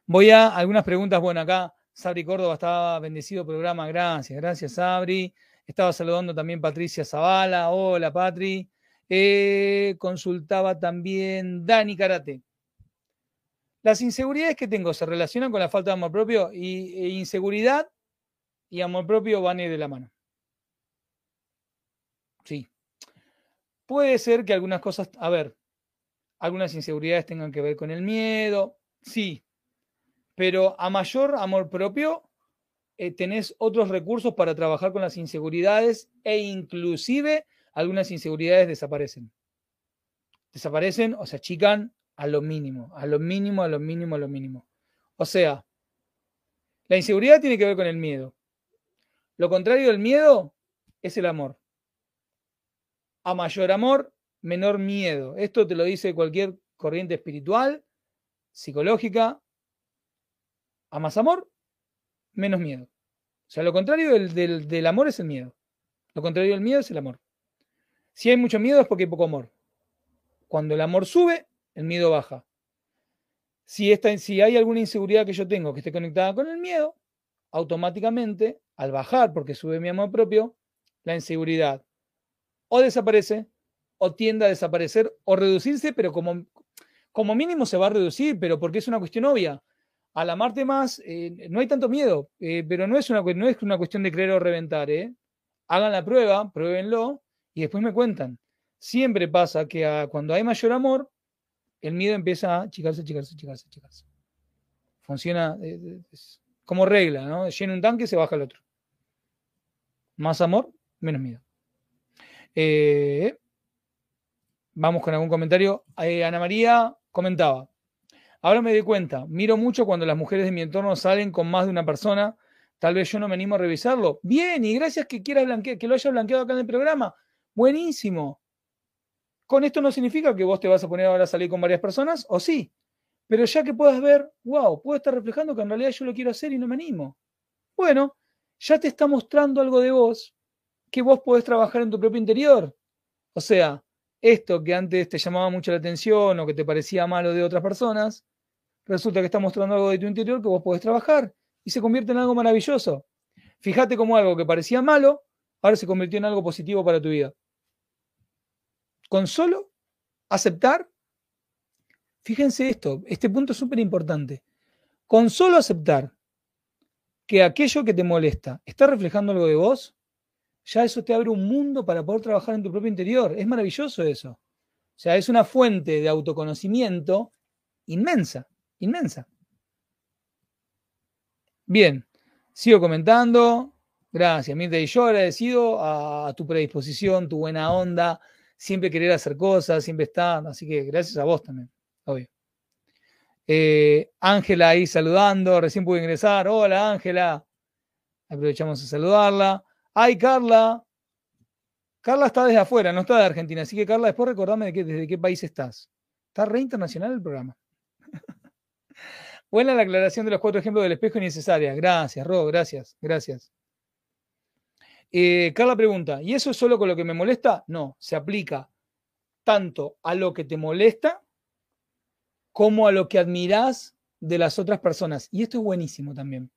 A: Voy a algunas preguntas. Bueno, acá Sabri Córdoba estaba bendecido programa. Gracias, gracias Sabri. Estaba saludando también Patricia Zavala. Hola Patri. Eh, consultaba también Dani Karate. Las inseguridades que tengo se relacionan con la falta de amor propio y e inseguridad y amor propio van a ir de la mano. Sí. Puede ser que algunas cosas, a ver, algunas inseguridades tengan que ver con el miedo, sí, pero a mayor amor propio eh, tenés otros recursos para trabajar con las inseguridades e inclusive algunas inseguridades desaparecen. Desaparecen o se achican a lo mínimo, a lo mínimo, a lo mínimo, a lo mínimo. O sea, la inseguridad tiene que ver con el miedo. Lo contrario del miedo es el amor a mayor amor, menor miedo. Esto te lo dice cualquier corriente espiritual, psicológica. A más amor, menos miedo. O sea, lo contrario del, amor es el miedo. Lo contrario del miedo es el amor. Si hay mucho miedo es porque hay poco amor. Cuando el amor sube, el miedo baja. Si, si hay alguna inseguridad que yo tengo que esté conectada con el miedo, automáticamente, al bajar porque sube mi amor propio, la inseguridad o desaparece o tiende a desaparecer o reducirse, pero como, como mínimo se va a reducir, pero porque es una cuestión obvia. Al amarte más, eh, no hay tanto miedo, eh, pero no es, una, no es una cuestión de creer o reventar. ¿eh? Hagan la prueba, pruébenlo y después me cuentan. Siempre pasa que cuando hay mayor amor, el miedo empieza a achicarse, achicarse, achicarse, achicarse. Funciona como regla, ¿no? Llena un tanque, se baja el otro. Más amor, menos miedo. Eh, vamos con algún comentario. Eh, Ana María comentaba. Ahora me doy cuenta, miro mucho cuando las mujeres de mi entorno salen con más de una persona. Tal vez yo no me animo a revisarlo. Bien, y gracias que quieras blanquear, que lo haya blanqueado acá en el programa. Buenísimo. Con esto no significa que vos te vas a poner ahora a salir con varias personas, o sí. Pero ya que puedas ver, wow, puedo estar reflejando que en realidad yo lo quiero hacer y no me animo. Bueno, ya te está mostrando algo de vos que vos podés trabajar en tu propio interior. O sea, esto que antes te llamaba mucho la atención o que te parecía malo de otras personas, resulta que está mostrando algo de tu interior que vos podés trabajar y se convierte en algo maravilloso. Fíjate cómo algo que parecía malo ahora se convirtió en algo positivo para tu vida. Con solo aceptar, fíjense esto, este punto es súper importante. Con solo aceptar que aquello que te molesta está reflejando algo de vos, ya eso te abre un mundo para poder trabajar en tu propio interior. Es maravilloso eso. O sea, es una fuente de autoconocimiento inmensa, inmensa. Bien, sigo comentando. Gracias, Mirta. Y yo agradecido a, tu predisposición, tu buena onda, siempre querer hacer cosas, siempre estar. Así que gracias a vos también, obvio. Eh, Ángela ahí saludando, recién pude ingresar. Hola Ángela. Aprovechamos a saludarla. ¡Ay, Carla! Carla está desde afuera, no está de Argentina. Así que, Carla, después recordame de desde qué país estás. Está re internacional el programa. Buena la aclaración de los cuatro ejemplos del espejo innecesaria. Gracias, Ro, gracias, gracias. Eh, Carla pregunta, ¿y eso es solo con lo que me molesta? No, se aplica tanto a lo que te molesta como a lo que admiras de las otras personas. Y esto es buenísimo también.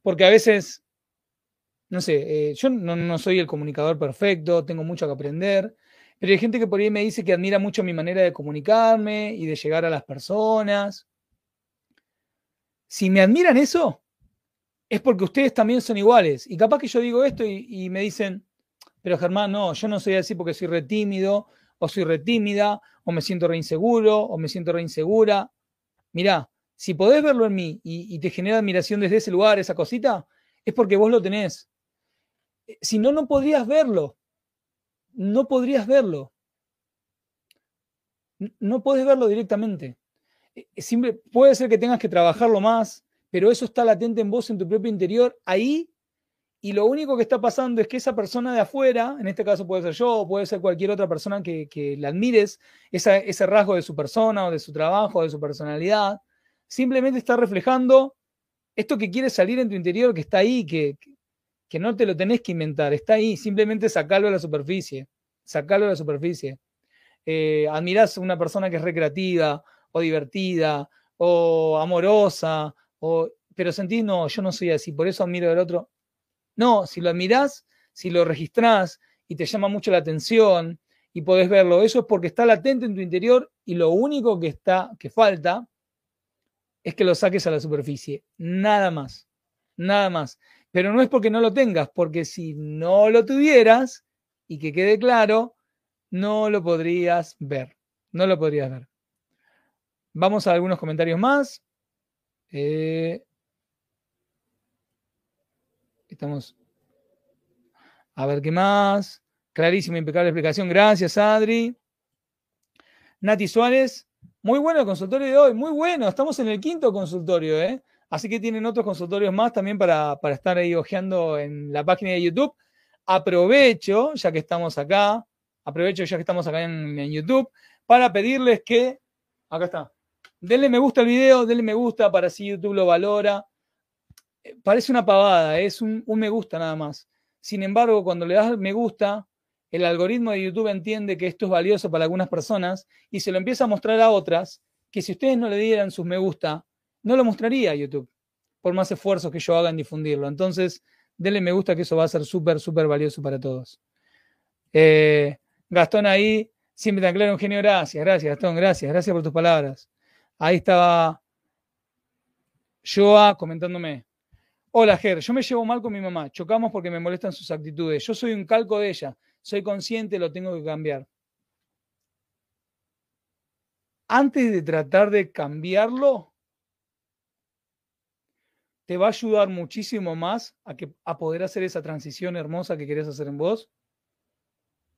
A: Porque a veces, no sé, eh, yo no, soy el comunicador perfecto, tengo mucho que aprender, pero hay gente que por ahí me dice que admira mucho mi manera de comunicarme y de llegar a las personas. Si me admiran eso, es porque ustedes también son iguales. Y capaz que yo digo esto y, me dicen, pero Germán, no, yo no soy así porque soy retímido, o soy retímida, o me siento re inseguro, o me siento re insegura. Mirá, si podés verlo en mí y, te genera admiración desde ese lugar, esa cosita, es porque vos lo tenés. Eh, si no, no podrías verlo. No podrías verlo. No podés verlo directamente. Eh, Siempre, puede ser que tengas que trabajarlo más, pero eso está latente en vos, en tu propio interior, ahí, y lo único que está pasando es que esa persona de afuera, en este caso puede ser yo, puede ser cualquier otra persona que, que la admires, ese rasgo de su persona, o de su trabajo, o de su personalidad, simplemente está reflejando esto que quiere salir en tu interior, que está ahí, que, que no te lo tenés que inventar, está ahí, simplemente sacarlo a la superficie, sacarlo a la superficie. Eh, admirás a una persona que es recreativa, o divertida, o amorosa, pero sentís, no, yo no soy así, por eso admiro al otro. No, si lo admirás, si lo registrás y te llama mucho la atención y podés verlo, eso es porque está latente en tu interior y lo único que está, que falta, es que lo saques a la superficie. Nada más. Nada más. Pero no es porque no lo tengas, porque si no lo tuvieras, y que quede claro, no lo podrías ver. No lo podrías ver. Vamos a algunos comentarios más. Eh, estamos. A ver qué más. Clarísima, impecable explicación. Gracias, Adri. Nati Suárez. Muy bueno el consultorio de hoy. Muy bueno. Estamos en el quinto consultorio, ¿eh? Así que tienen otros consultorios más también para, estar ahí ojeando en la página de YouTube. Aprovecho, ya que estamos acá, aprovecho ya que estamos acá en YouTube, para pedirles que, acá está, denle me gusta al video, denle me gusta para así YouTube lo valora. Eh, parece una pavada, es un, me gusta nada más. Sin embargo, cuando le das me gusta, el algoritmo de YouTube entiende que esto es valioso para algunas personas y se lo empieza a mostrar a otras que si ustedes no le dieran sus me gusta, no lo mostraría YouTube, por más esfuerzos que yo haga en difundirlo. Entonces, denle me gusta que eso va a ser súper, súper valioso para todos. Eh, Gastón ahí, siempre tan claro, un genio, gracias, gracias, Gastón, gracias, gracias por tus palabras. Ahí estaba Joa comentándome. Hola, Ger, yo me llevo mal con mi mamá. Chocamos porque me molestan sus actitudes. Yo soy un calco de ella. Soy consciente, lo tengo que cambiar. Antes de tratar de cambiarlo, te va a ayudar muchísimo más a, que, a poder hacer esa transición hermosa que querés hacer en vos.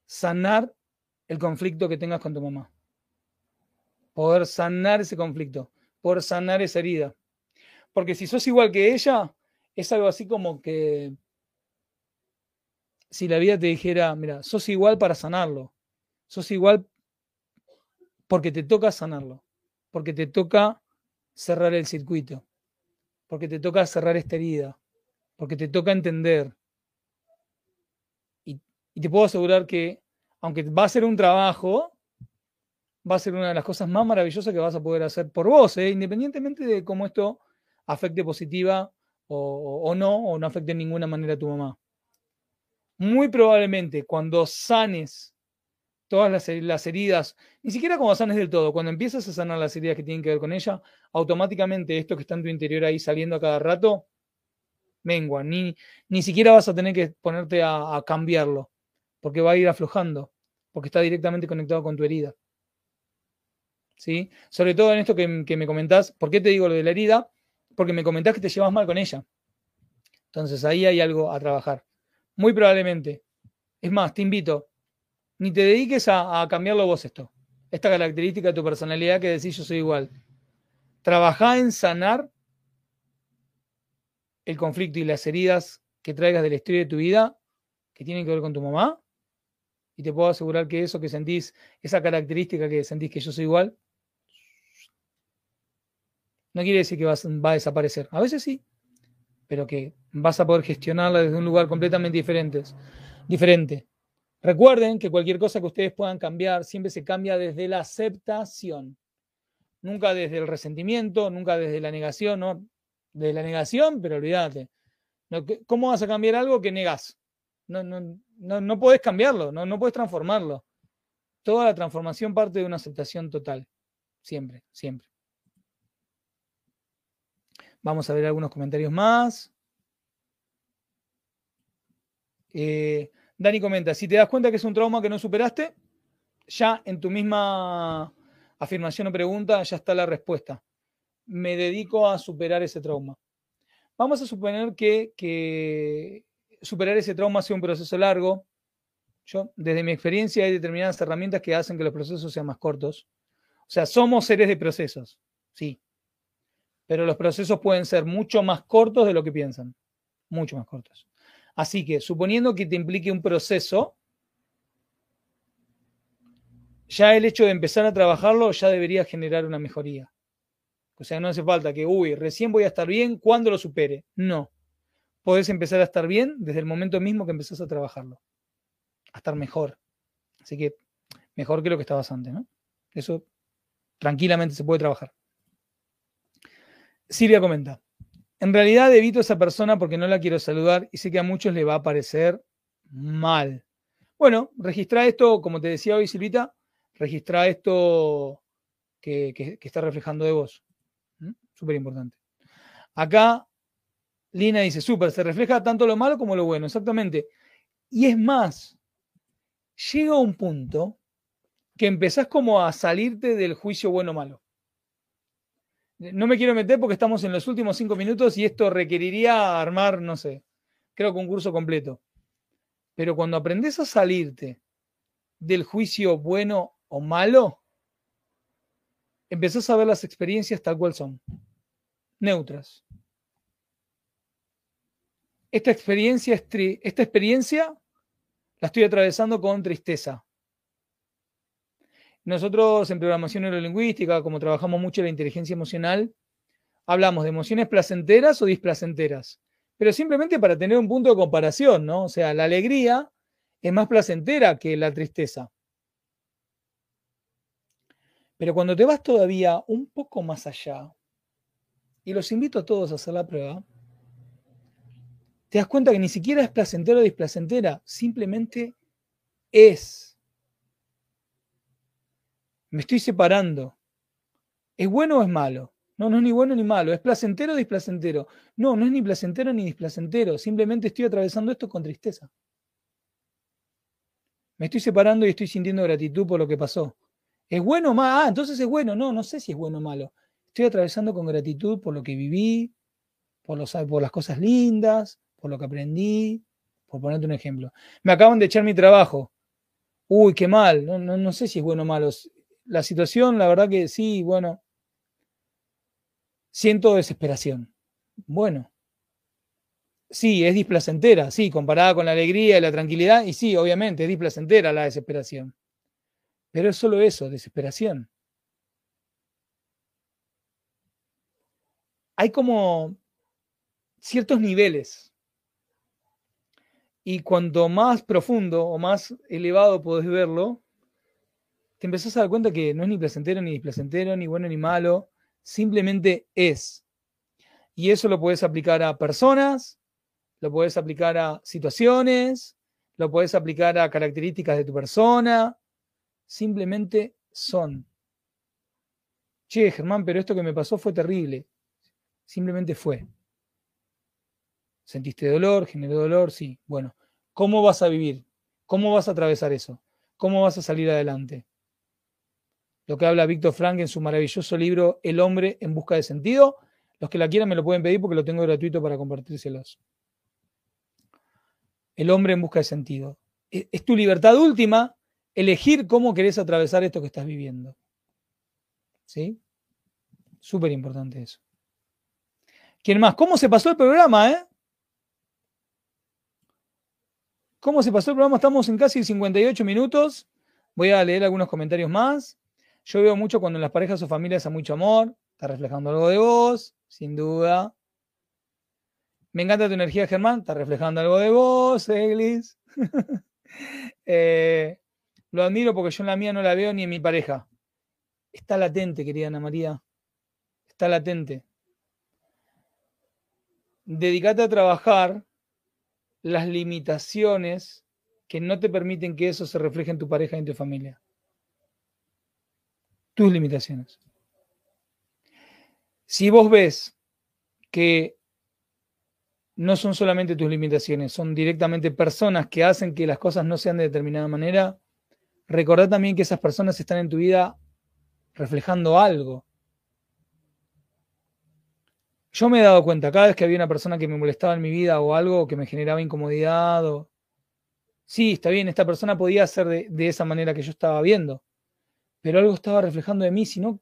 A: Sanar el conflicto que tengas con tu mamá poder sanar ese conflicto, poder sanar esa herida. Porque si sos igual que ella, es algo así como que si la vida te dijera, mira, sos igual para sanarlo, sos igual porque te toca sanarlo, porque te toca cerrar el circuito, porque te toca cerrar esta herida, porque te toca entender. Y, y te puedo asegurar que, aunque va a ser un trabajo, va a ser una de las cosas más maravillosas que vas a poder hacer por vos, ¿eh? independientemente de cómo esto afecte positiva o, no, o no afecte en ninguna manera a tu mamá. Muy probablemente cuando sanes todas las, heridas, ni siquiera cuando sanes del todo, cuando empiezas a sanar las heridas que tienen que ver con ella, automáticamente esto que está en tu interior ahí saliendo a cada rato, mengua, ni, ni siquiera vas a tener que ponerte a cambiarlo, porque va a ir aflojando, porque está directamente conectado con tu herida. Sobre todo en esto que, me comentás, ¿por qué te digo lo de la herida? Porque me comentás que te llevas mal con ella. Entonces ahí hay algo a trabajar. Muy probablemente. Es más, te invito, ni te dediques a, cambiarlo vos esto. Esta característica de tu personalidad que decís yo soy igual. Trabajá en sanar el conflicto y las heridas que traigas de la historia de tu vida que tienen que ver con tu mamá. Y te puedo asegurar que eso que sentís, esa característica que sentís que yo soy igual, no quiere decir que va a desaparecer. A veces sí, pero que vas a poder gestionarla desde un lugar completamente diferente. diferente. Recuerden que cualquier cosa que ustedes puedan cambiar siempre se cambia desde la aceptación, nunca desde el resentimiento, nunca desde la negación, no desde la negación, pero olvídate. ¿Cómo vas a cambiar algo que negas? No, no, no, no puedes cambiarlo, no, no puedes transformarlo. Toda la transformación parte de una aceptación total, siempre, siempre. Vamos a ver algunos comentarios más. Eh, Dani comenta, si te das cuenta que es un trauma que no superaste, ya en tu misma afirmación o pregunta ya está la respuesta. Me dedico a superar ese trauma. Vamos a suponer que, superar ese trauma sea un proceso largo. Yo, desde mi experiencia, hay determinadas herramientas que hacen que los procesos sean más cortos. O sea, somos seres de procesos, sí pero los procesos pueden ser mucho más cortos de lo que piensan, mucho más cortos. Así que, suponiendo que te implique un proceso, ya el hecho de empezar a trabajarlo ya debería generar una mejoría. O sea, no hace falta que, uy, recién voy a estar bien cuando lo supere. No. Podés empezar a estar bien desde el momento mismo que empezás a trabajarlo. A estar mejor. Así que, mejor que lo que estabas antes, ¿no? Eso tranquilamente se puede trabajar. Silvia comenta, en realidad evito a esa persona porque no la quiero saludar y sé que a muchos le va a parecer mal. Bueno, registra esto, como te decía hoy Silvita, registra esto que, está reflejando de vos. ¿Mm? Súper importante. Acá Lina dice, súper, se refleja tanto lo malo como lo bueno, exactamente. Y es más, llega un punto que empezás como a salirte del juicio bueno-malo no me quiero meter porque estamos en los últimos cinco minutos y esto requeriría armar, no sé, creo que un curso completo. Pero cuando aprendes a salirte del juicio bueno o malo, empezás a ver las experiencias tal cual son, neutras. Esta experiencia, esta experiencia la estoy atravesando con tristeza. Nosotros en programación neurolingüística, como trabajamos mucho la inteligencia emocional, hablamos de emociones placenteras o displacenteras, pero simplemente para tener un punto de comparación, ¿no? O sea, la alegría es más placentera que la tristeza. Pero cuando te vas todavía un poco más allá, y los invito a todos a hacer la prueba, te das cuenta que ni siquiera es placentero o displacentera, simplemente es. Me estoy separando. ¿Es bueno o es malo? No, no es ni bueno ni malo. ¿Es placentero o displacentero? No, no es ni placentero ni displacentero. Simplemente estoy atravesando esto con tristeza. Me estoy separando y estoy sintiendo gratitud por lo que pasó. ¿Es bueno o malo? Ah, entonces es bueno. No, no sé si es bueno o malo. Estoy atravesando con gratitud por lo que viví, por, por las cosas lindas, por lo que aprendí, por ponerte un ejemplo. Me acaban de echar mi trabajo. Uy, qué mal. No, no, no sé si es bueno o malo la situación, la verdad que sí, bueno, siento desesperación. Bueno, sí, es displacentera, sí, comparada con la alegría y la tranquilidad, y sí, obviamente, es displacentera la desesperación. Pero es solo eso, desesperación. Hay como ciertos niveles. Y cuanto más profundo o más elevado podés verlo, te empezás a dar cuenta que no es ni placentero ni displacentero, ni bueno ni malo, simplemente es. Y eso lo puedes aplicar a personas, lo puedes aplicar a situaciones, lo puedes aplicar a características de tu persona, simplemente son. Che, Germán, pero esto que me pasó fue terrible. Simplemente fue. ¿Sentiste dolor? ¿Generó dolor? Sí. Bueno, ¿cómo vas a vivir? ¿Cómo vas a atravesar eso? ¿Cómo vas a salir adelante? Lo que habla Víctor Frank en su maravilloso libro El hombre en busca de sentido. Los que la quieran me lo pueden pedir porque lo tengo gratuito para compartírselos. El hombre en busca de sentido. E, es tu libertad última elegir cómo querés atravesar esto que estás viviendo. ¿Sí? Súper importante eso. ¿Quién más? ¿Cómo se pasó el programa, eh? ¿Cómo se pasó el programa? Estamos en casi 58 minutos. Voy a leer algunos comentarios más. Yo veo mucho cuando en las parejas o familias hay mucho amor. Está reflejando algo de vos, sin duda. Me encanta tu energía, Germán. Está reflejando algo de vos, Eglis. Eh, lo admiro porque yo en la mía no la veo ni en mi pareja. Está latente, querida Ana María. Está latente. Dedicate a trabajar las limitaciones que no te permiten que eso se refleje en tu pareja y en tu familia. Tus limitaciones. Si vos ves que no son solamente tus limitaciones, son directamente personas que hacen que las cosas no sean de determinada manera, recordá también que esas personas están en tu vida reflejando algo. Yo me he dado cuenta, cada vez que había una persona que me molestaba en mi vida o algo que me generaba incomodidad, o... sí, está bien, esta persona podía ser de, esa manera que yo estaba viendo, pero algo estaba reflejando de mí, si no,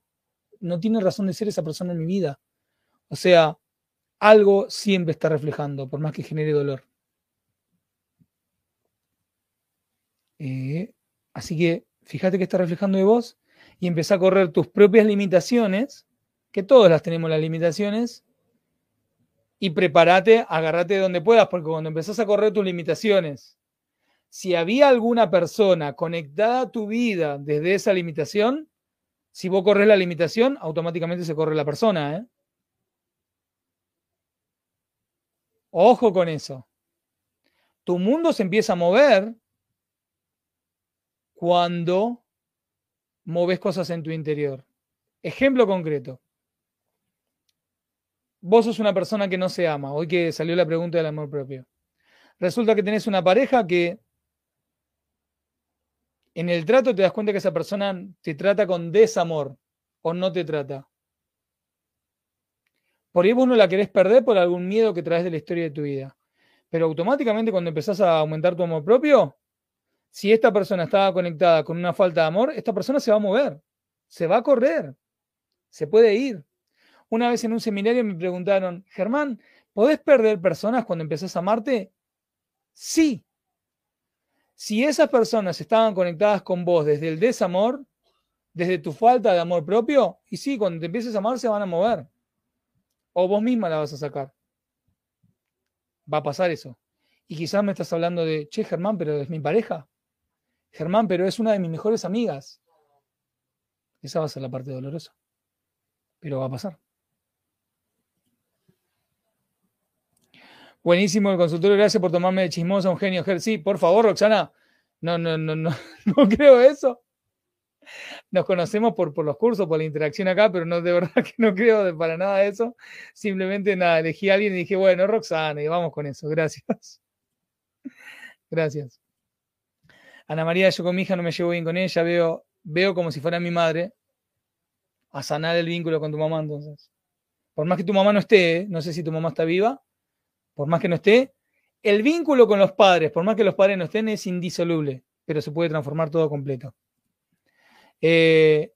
A: no tiene razón de ser esa persona en mi vida. O sea, algo siempre está reflejando, por más que genere dolor. Eh, así que fíjate que está reflejando de vos y empezá a correr tus propias limitaciones, que todas las tenemos las limitaciones, y prepárate, agárrate de donde puedas, porque cuando empezás a correr tus limitaciones, si había alguna persona conectada a tu vida desde esa limitación, si vos corres la limitación, automáticamente se corre la persona. ¿eh? Ojo con eso. Tu mundo se empieza a mover cuando moves cosas en tu interior. Ejemplo concreto. Vos sos una persona que no se ama. Hoy que salió la pregunta del amor propio. Resulta que tenés una pareja que en el trato te das cuenta que esa persona te trata con desamor o no te trata. Por ahí vos no la querés perder por algún miedo que traes de la historia de tu vida. Pero automáticamente cuando empezás a aumentar tu amor propio, si esta persona estaba conectada con una falta de amor, esta persona se va a mover, se va a correr, se puede ir. Una vez en un seminario me preguntaron, Germán, ¿podés perder personas cuando empezás a amarte? Sí. Si esas personas estaban conectadas con vos desde el desamor, desde tu falta de amor propio, y sí, cuando te empieces a amar se van a mover. O vos misma la vas a sacar. Va a pasar eso. Y quizás me estás hablando de, che, Germán, pero es mi pareja. Germán, pero es una de mis mejores amigas. Esa va a ser la parte dolorosa. Pero va a pasar. Buenísimo el consultorio, gracias por tomarme de chismosa, un genio. Sí, por favor, Roxana. No, no, no, no, no creo eso nos conocemos por, por los cursos, por la interacción acá, pero no de verdad que no creo para nada eso. Simplemente nada, elegí a alguien y dije, bueno, Roxana, y vamos con eso. Gracias. Gracias. Ana María, yo con mi hija no me llevo bien con ella, veo, veo como si fuera mi madre. A sanar el vínculo con tu mamá, entonces. Por más que tu mamá no esté, no sé si tu mamá está viva, por más que no esté, el vínculo con los padres, por más que los padres no estén, es indisoluble, pero se puede transformar todo completo. Eh,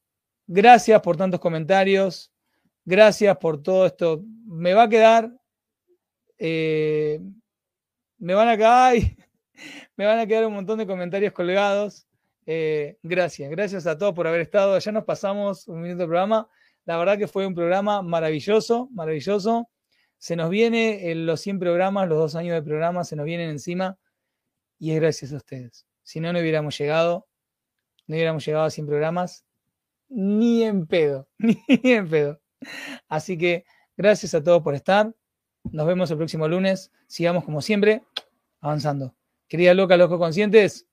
A: gracias por tantos comentarios. Gracias por todo esto. Me va a quedar. Eh, me van a quedar. me van a quedar un montón de comentarios colgados. Eh, gracias, gracias a todos por haber estado. Ya nos pasamos un minuto de programa. La verdad que fue un programa maravilloso, maravilloso. Se nos viene los 100 programas, los dos años de programa, se nos vienen encima y es gracias a ustedes. Si no, no hubiéramos llegado no hubiéramos llegado a 100 programas ni en pedo, ni en pedo. Así que gracias a todos por estar. Nos vemos el próximo lunes. Sigamos como siempre avanzando. Querida loca, locos conscientes,